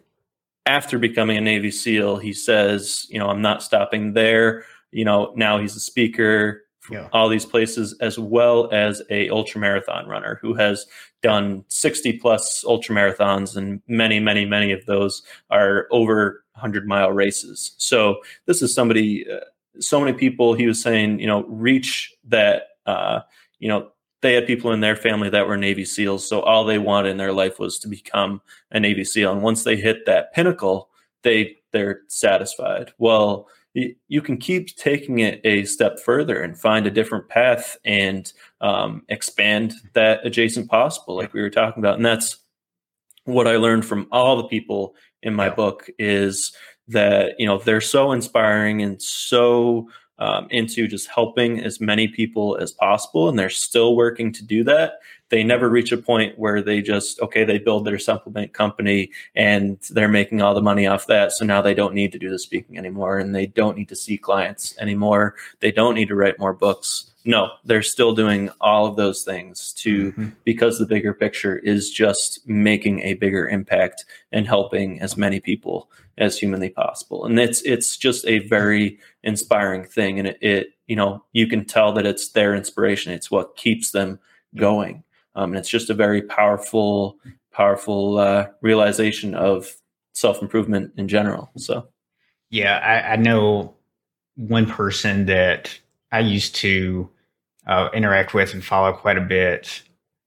After becoming a navy seal he says you know i'm not stopping there you know now he's a speaker yeah. all these places, as well as a ultra marathon runner who has done 60 plus ultra marathons, and many, many, many of those are over 100 mile races. So this is somebody. Uh, so many people. He was saying, you know, reach that. Uh, you know, they had people in their family that were Navy SEALs, so all they wanted in their life was to become a Navy SEAL. And once they hit that pinnacle, they they're satisfied. Well, you can keep taking it a step further and find a different path and um, expand that adjacent possible, like we were talking about. And that's what I learned from all the people in my book is that you know they're so inspiring and so um, into just helping as many people as possible, and they're still working to do that. They never reach a point where they just okay they build their supplement company and they're making all the money off that so now they don't need to do the speaking anymore and they don't need to see clients anymore. They don't need to write more books. No they're still doing all of those things to mm-hmm. because the bigger picture is just making a bigger impact and helping as many people as humanly possible. And it's it's just a very inspiring thing and it, it you know you can tell that it's their inspiration it's what keeps them going um, and it's just a very powerful, powerful uh, realization of self improvement in general. So, yeah, I, I, know one person that I used to uh, interact with and follow quite a bit.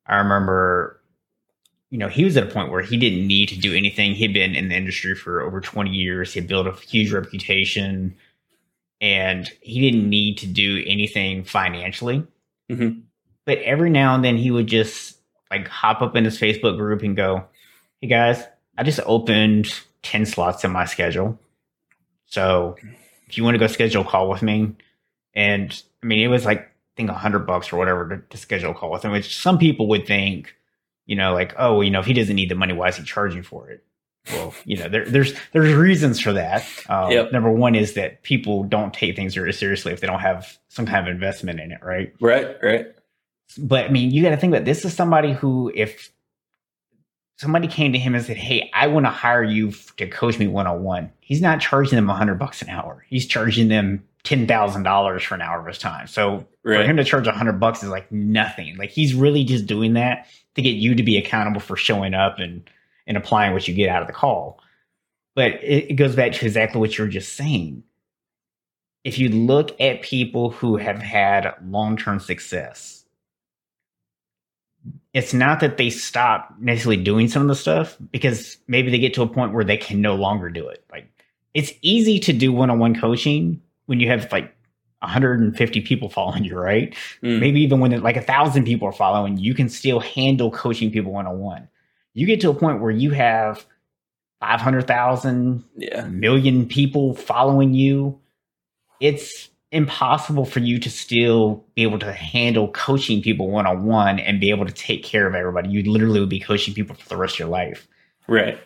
I remember, you know, he was at a point where he didn't need to do anything. He'd been in the industry for over 20 years, he had built a huge reputation, and he didn't need to do anything financially. Mm-hmm but every now and then he would just like hop up in his Facebook group and go, Hey guys, I just opened 10 slots in my schedule. So if you want to go schedule a call with me, and I mean, it was like, I think a hundred bucks or whatever to, to, schedule a call with him, which some people would think, you know, like, oh, you know, if he doesn't need the money, why is he charging for it? Well, you know, there, there's there's reasons for that. Um, yep. Number one is that people don't take things very seriously if they don't have some kind of investment in it, right? Right, right. But I mean, you got to think that this is somebody who, if somebody came to him and said, "Hey, I want to hire you to coach me one on one," he's not charging them a hundred bucks an hour. He's charging them ten thousand dollars for an hour of his time. So right. for him to charge a hundred bucks is like nothing. Like he's really just doing that to get you to be accountable for showing up and and applying what you get out of the call. But it, it goes back to exactly what you were just saying. If you look at people who have had long term success, it's not that they stop necessarily doing some of the stuff because maybe they get to a point where they can no longer do it. Like it's easy to do one-on-one coaching when you have like 150 people [LAUGHS] following you, right? Mm. Maybe even when like a thousand people are following, you can still handle coaching people one-on-one. You get to a point where you have 500,000 yeah. million people following you. It's impossible for you to still be able to handle coaching people one on one and be able to take care of everybody. You literally would be coaching people for the rest of your life. Right.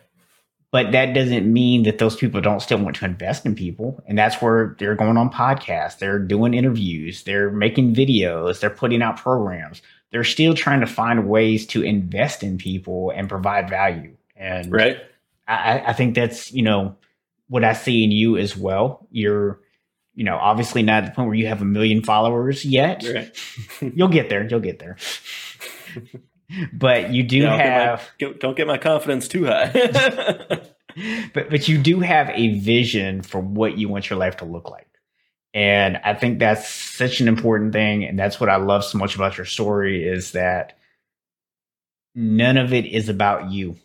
But that doesn't mean that those people don't still want to invest in people. And that's where they're going on podcasts, they're doing interviews, they're making videos, they're putting out programs. They're still trying to find ways to invest in people and provide value. And right. I, I think that's, you know, what I see in you as well. You're you know, obviously not at the point where you have a million followers yet. Right. [LAUGHS] You'll get there. You'll get there. [LAUGHS] but you do yeah, have get my, don't get my confidence too high. [LAUGHS] but but you do have a vision for what you want your life to look like. And I think that's such an important thing. And that's what I love so much about your story is that none of it is about you.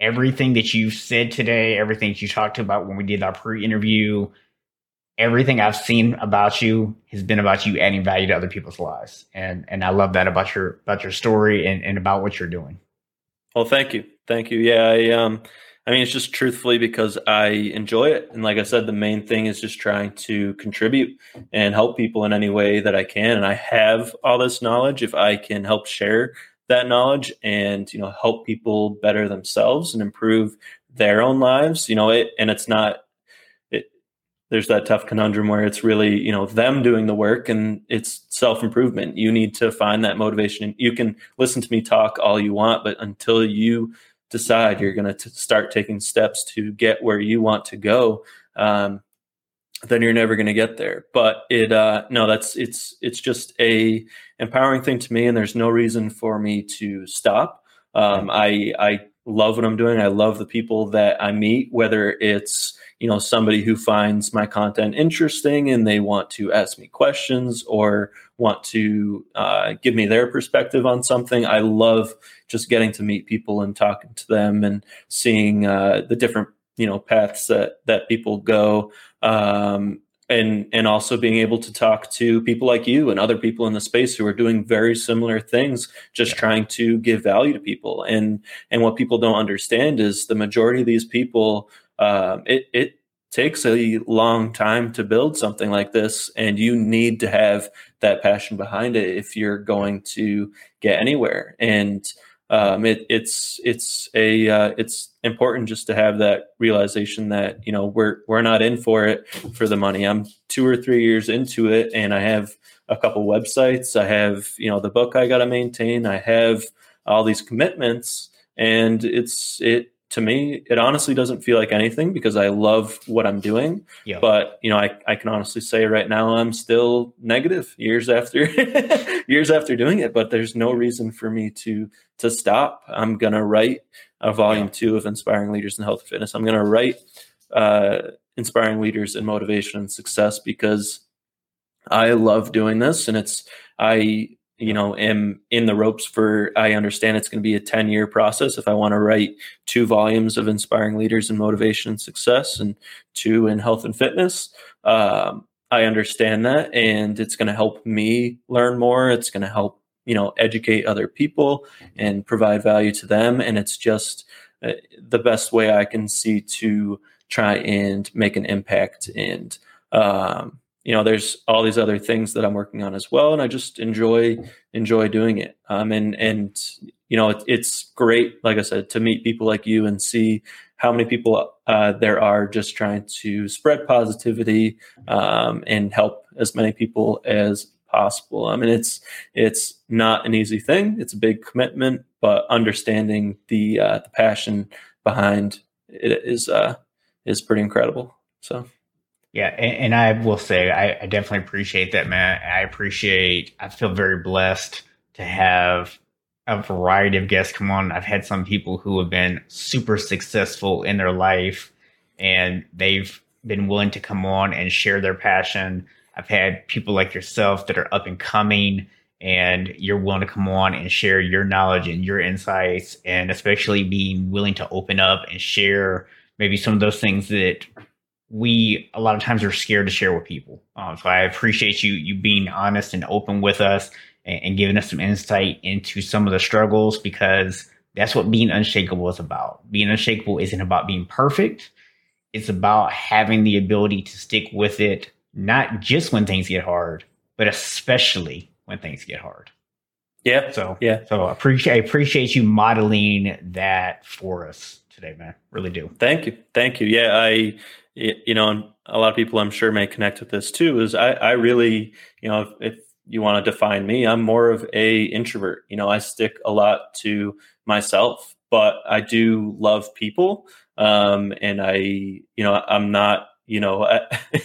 Everything that you've said today, everything that you talked about when we did our pre interview, everything I've seen about you has been about you adding value to other people's lives. And and I love that about your about your story and, and about what you're doing. Well, thank you. Thank you. Yeah, I um I mean it's just truthfully because I enjoy it. And like I said, the main thing is just trying to contribute and help people in any way that I can. And I have all this knowledge. If I can help share that knowledge and you know help people better themselves and improve their own lives, you know, it and it's not it, there's that tough conundrum where it's really you know them doing the work and it's self improvement you need to find that motivation And you can listen to me talk all you want but until you decide you're going to start taking steps to get where you want to go um, then you're never going to get there. But it uh, no that's it's it's just a empowering thing to me and there's no reason for me to stop. Um, i i love what i'm doing. I love the people that i meet whether it's you know somebody who finds my content interesting and they want to ask me questions or want to uh, give me their perspective on something. I love just getting to meet people and talking to them and seeing uh, the different you know paths that that people go. Um, and and also being able to talk to people like you and other people in the space who are doing very similar things just trying to give value to people and and what people don't understand is the majority of these people um, it, it takes a long time to build something like this, and you need to have that passion behind it if you're going to get anywhere. And um, it, it's it's a uh, it's important just to have that realization that you know we're we're not in for it for the money. I'm two or three years into it, and I have a couple websites. I have you know the book I got to maintain. I have all these commitments, and it's it to me, it honestly doesn't feel like anything because I love what I'm doing. Yeah. But you know, I, I can honestly say right now I'm still negative years after [LAUGHS] years after doing it. But there's no reason for me to to stop. I'm gonna write a volume yeah. two of Inspiring Leaders in Health and Fitness. I'm gonna write uh, Inspiring Leaders in Motivation and Success because I love doing this, and it's I you know am in the ropes for i understand it's going to be a 10 year process if i want to write two volumes of inspiring leaders in motivation and success and two in health and fitness. Um, i understand that and it's going to help me learn more. It's going to help you know educate other people and provide value to them and it's just uh, the best way i can see to try and make an impact and um, you know there's all these other things that i'm working on as well and i just enjoy enjoy doing it. Um, and and you know it, it's great like i said to meet people like you and see how many people uh, there are just trying to spread positivity um, and help as many people as possible. I mean it's it's not an easy thing. It's a big commitment but understanding the uh, the passion behind it is uh is pretty incredible. So yeah, and, and I will say I, I, definitely appreciate that, man. I appreciate. I feel very blessed to have a variety of guests come on. I've had some people who have been super successful in their life, and they've been willing to come on and share their passion. I've had people like yourself that are up and coming, and you're willing to come on and share your knowledge and your insights, and especially being willing to open up and share maybe some of those things that we a lot of times are scared to share with people. Um, so I appreciate you you being honest and open with us and, and, giving us some insight into some of the struggles because that's what being unshakable is about. Being unshakable isn't about being perfect. It's about having the ability to stick with it, not just when things get hard, but especially when things get hard. Yeah. So yeah. So I appreciate I appreciate you modeling that for us today, man. Really do. Thank you. Thank you. Yeah, I you know, and a lot of people I'm sure may connect with this too, is I, I really, you know, if, if you want to define me, I'm more of a introvert. You know, I stick a lot to myself, but I do love people. Um, and I, you know, I'm not, you know, I,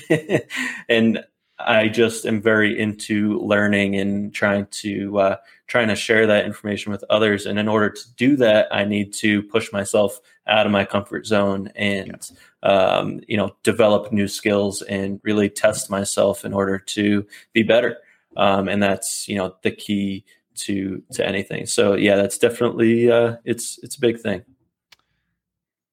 [LAUGHS] and I just am very into learning and trying to uh, trying to share that information with others. And in order to do that, I need to push myself out of my comfort zone and. Um, you know develop new skills and really test myself in order to be better. Um, and that's you know the key to to anything. So yeah, that's definitely uh, it's it's a big thing.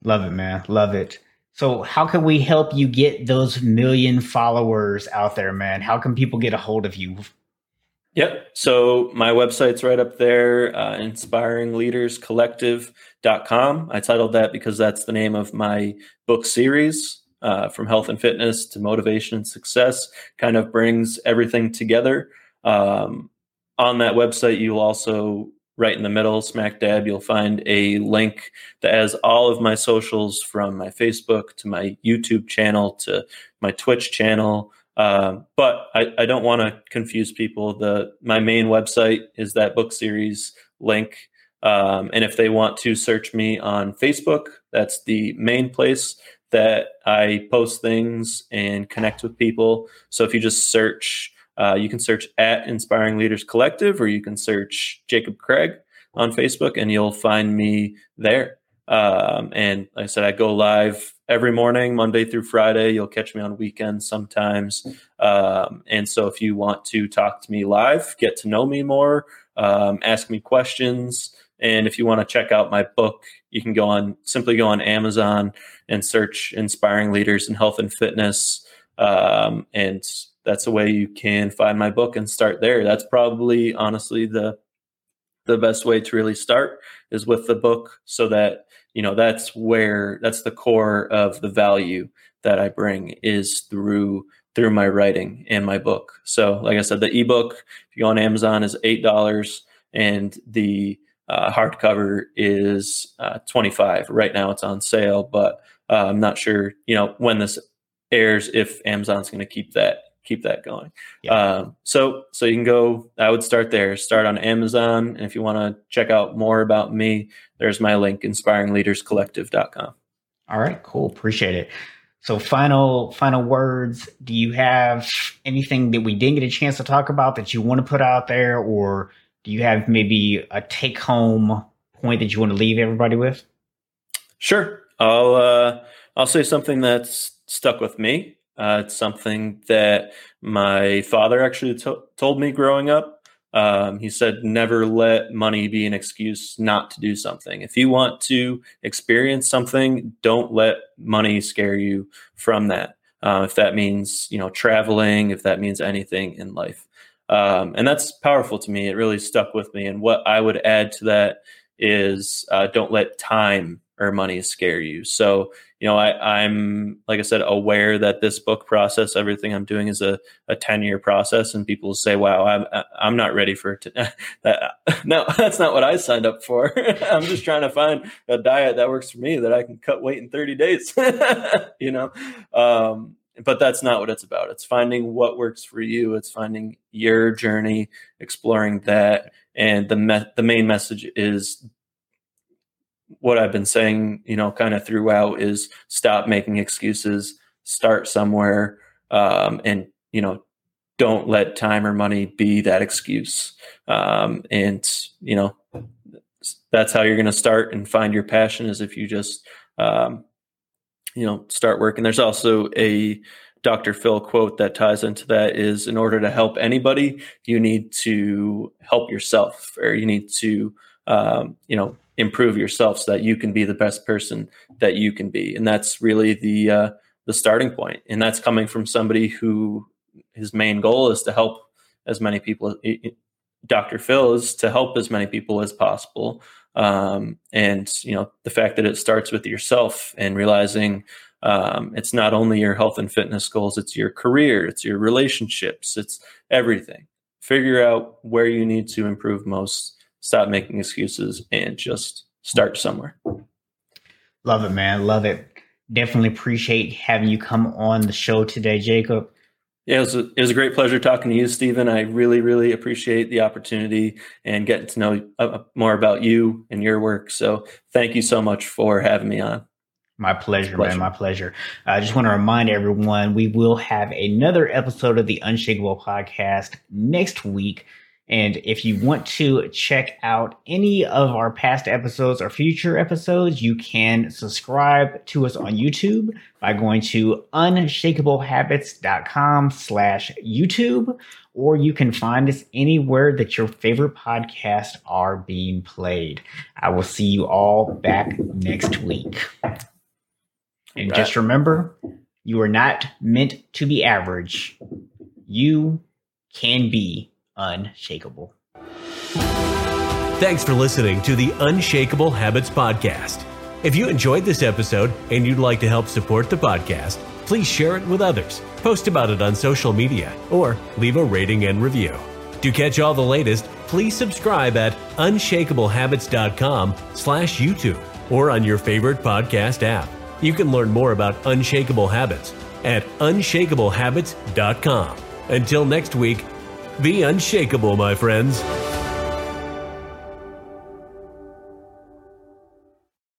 Love it, man. Love it. So, how can we help you get those million followers out there, man? How can people get a hold of you? Yep. So, my website's right up there, uh, inspiringleaderscollective.com. I titled that because that's the name of my book series, uh, From Health and Fitness to Motivation and Success, kind of brings everything together. Um, on that website, you'll also right in the middle, smack dab, you'll find a link that has all of my socials from my Facebook to my YouTube channel to my Twitch channel. Uh, but I, I don't want to confuse people. The my main website is that book series link. Um, and if they want to search me on Facebook, that's the main place that I post things and connect with people. So if you just search uh, you can search at Inspiring Leaders Collective, or you can search Jacob Craig on Facebook, and you'll find me there. Um, and like I said, I go live every morning, Monday through Friday. You'll catch me on weekends sometimes. Um, and so, if you want to talk to me live, get to know me more, um, ask me questions, and if you want to check out my book, you can go on simply go on Amazon and search "Inspiring Leaders in Health and Fitness." Um, and that's the way you can find my book and start there. That's probably honestly the the best way to really start is with the book so that you know that's where that's the core of the value that I bring is through through my writing and my book. So like I said, the ebook if you go on Amazon is eight dollars and the uh, hardcover is uh, 25 right now it's on sale but uh, i'm not sure you know when this airs if amazon's going to keep that keep that going. Yeah. Um, so so you can go. I would start there. Start on Amazon, and if you want to check out more about me, there's my link: inspiringleaderscollective.com. All right, cool. Appreciate it. So final final words. Do you have anything that we didn't get a chance to talk about that you want to put out there, or do you have maybe a take home point that you want to leave everybody with? Sure. I'll uh, I'll say something that's stuck with me uh, it's something that my father actually to- told me growing up. Um, he said, never let money be an excuse not to do something. If you want to experience something, don't let money scare you from that. Uh, if that means, you know, traveling, if that means anything in life. Um, and that's powerful to me. It really stuck with me. And what I would add to that is uh, don't let time or money scare you. So, you know, I, am like I said, aware that this book process, everything I'm doing is a, a 10 year process. And people say, wow, I'm, I'm not ready for it. [LAUGHS] that. [LAUGHS] No, [LAUGHS] that's not what I signed up for. I'm just trying to find a diet that works for me that I can cut weight in 30 days, you know? Um, but that's not what it's about. It's finding what works for you. It's finding your journey, exploring that. And the me- the main message is what I've been saying, you know, kind of throughout is stop making excuses, start somewhere, um, and you know, don't let time or money be that excuse. Um, and you know, that's how you're going to start and find your passion is if you just, um, you know, start working. There's also a Dr. Phil quote that ties into that is in order to help anybody, you need to help yourself or you need to, um, you know, improve yourself so that you can be the best person that you can be. And that's really the uh, the starting point. And that's coming from somebody who his main goal is to help as many people dr phil is to help as many people as possible. Um, and you know the fact that it starts with yourself and realizing um, it's not only your health and fitness goals it's your career it's your relationships it's everything. Figure out where you need to improve most stop making excuses and just start somewhere. Love it, man. Love it. Definitely appreciate having you come on the show today, Jacob. Yeah, it was, a, it was a great pleasure talking to you, Stephen. I really, really appreciate the opportunity and getting to know uh, more about you and your work. So thank you so much for having me on. My pleasure, pleasure, man. My pleasure. I just want to remind everyone we will have another episode of the Unshakable podcast next week. And if you want to check out any of our past episodes or future episodes, you can subscribe to us on YouTube by going to unshakablehabits.com slash YouTube, or you can find us anywhere that your favorite podcasts are being played. I will see you all back next week. And right. just remember, you are not meant to be average. You can be unshakable. Thanks for listening to the Unshakable Habits Podcast. If you enjoyed this episode and you'd like to help support the podcast, please share it with others, post about it on social media, or leave a rating and review. To catch all the latest, please subscribe at unshakablehabits.com slash YouTube or on your favorite podcast app. You can learn more about unshakable habits at unshakablehabits.com. Until next week, be unshakable, my friends.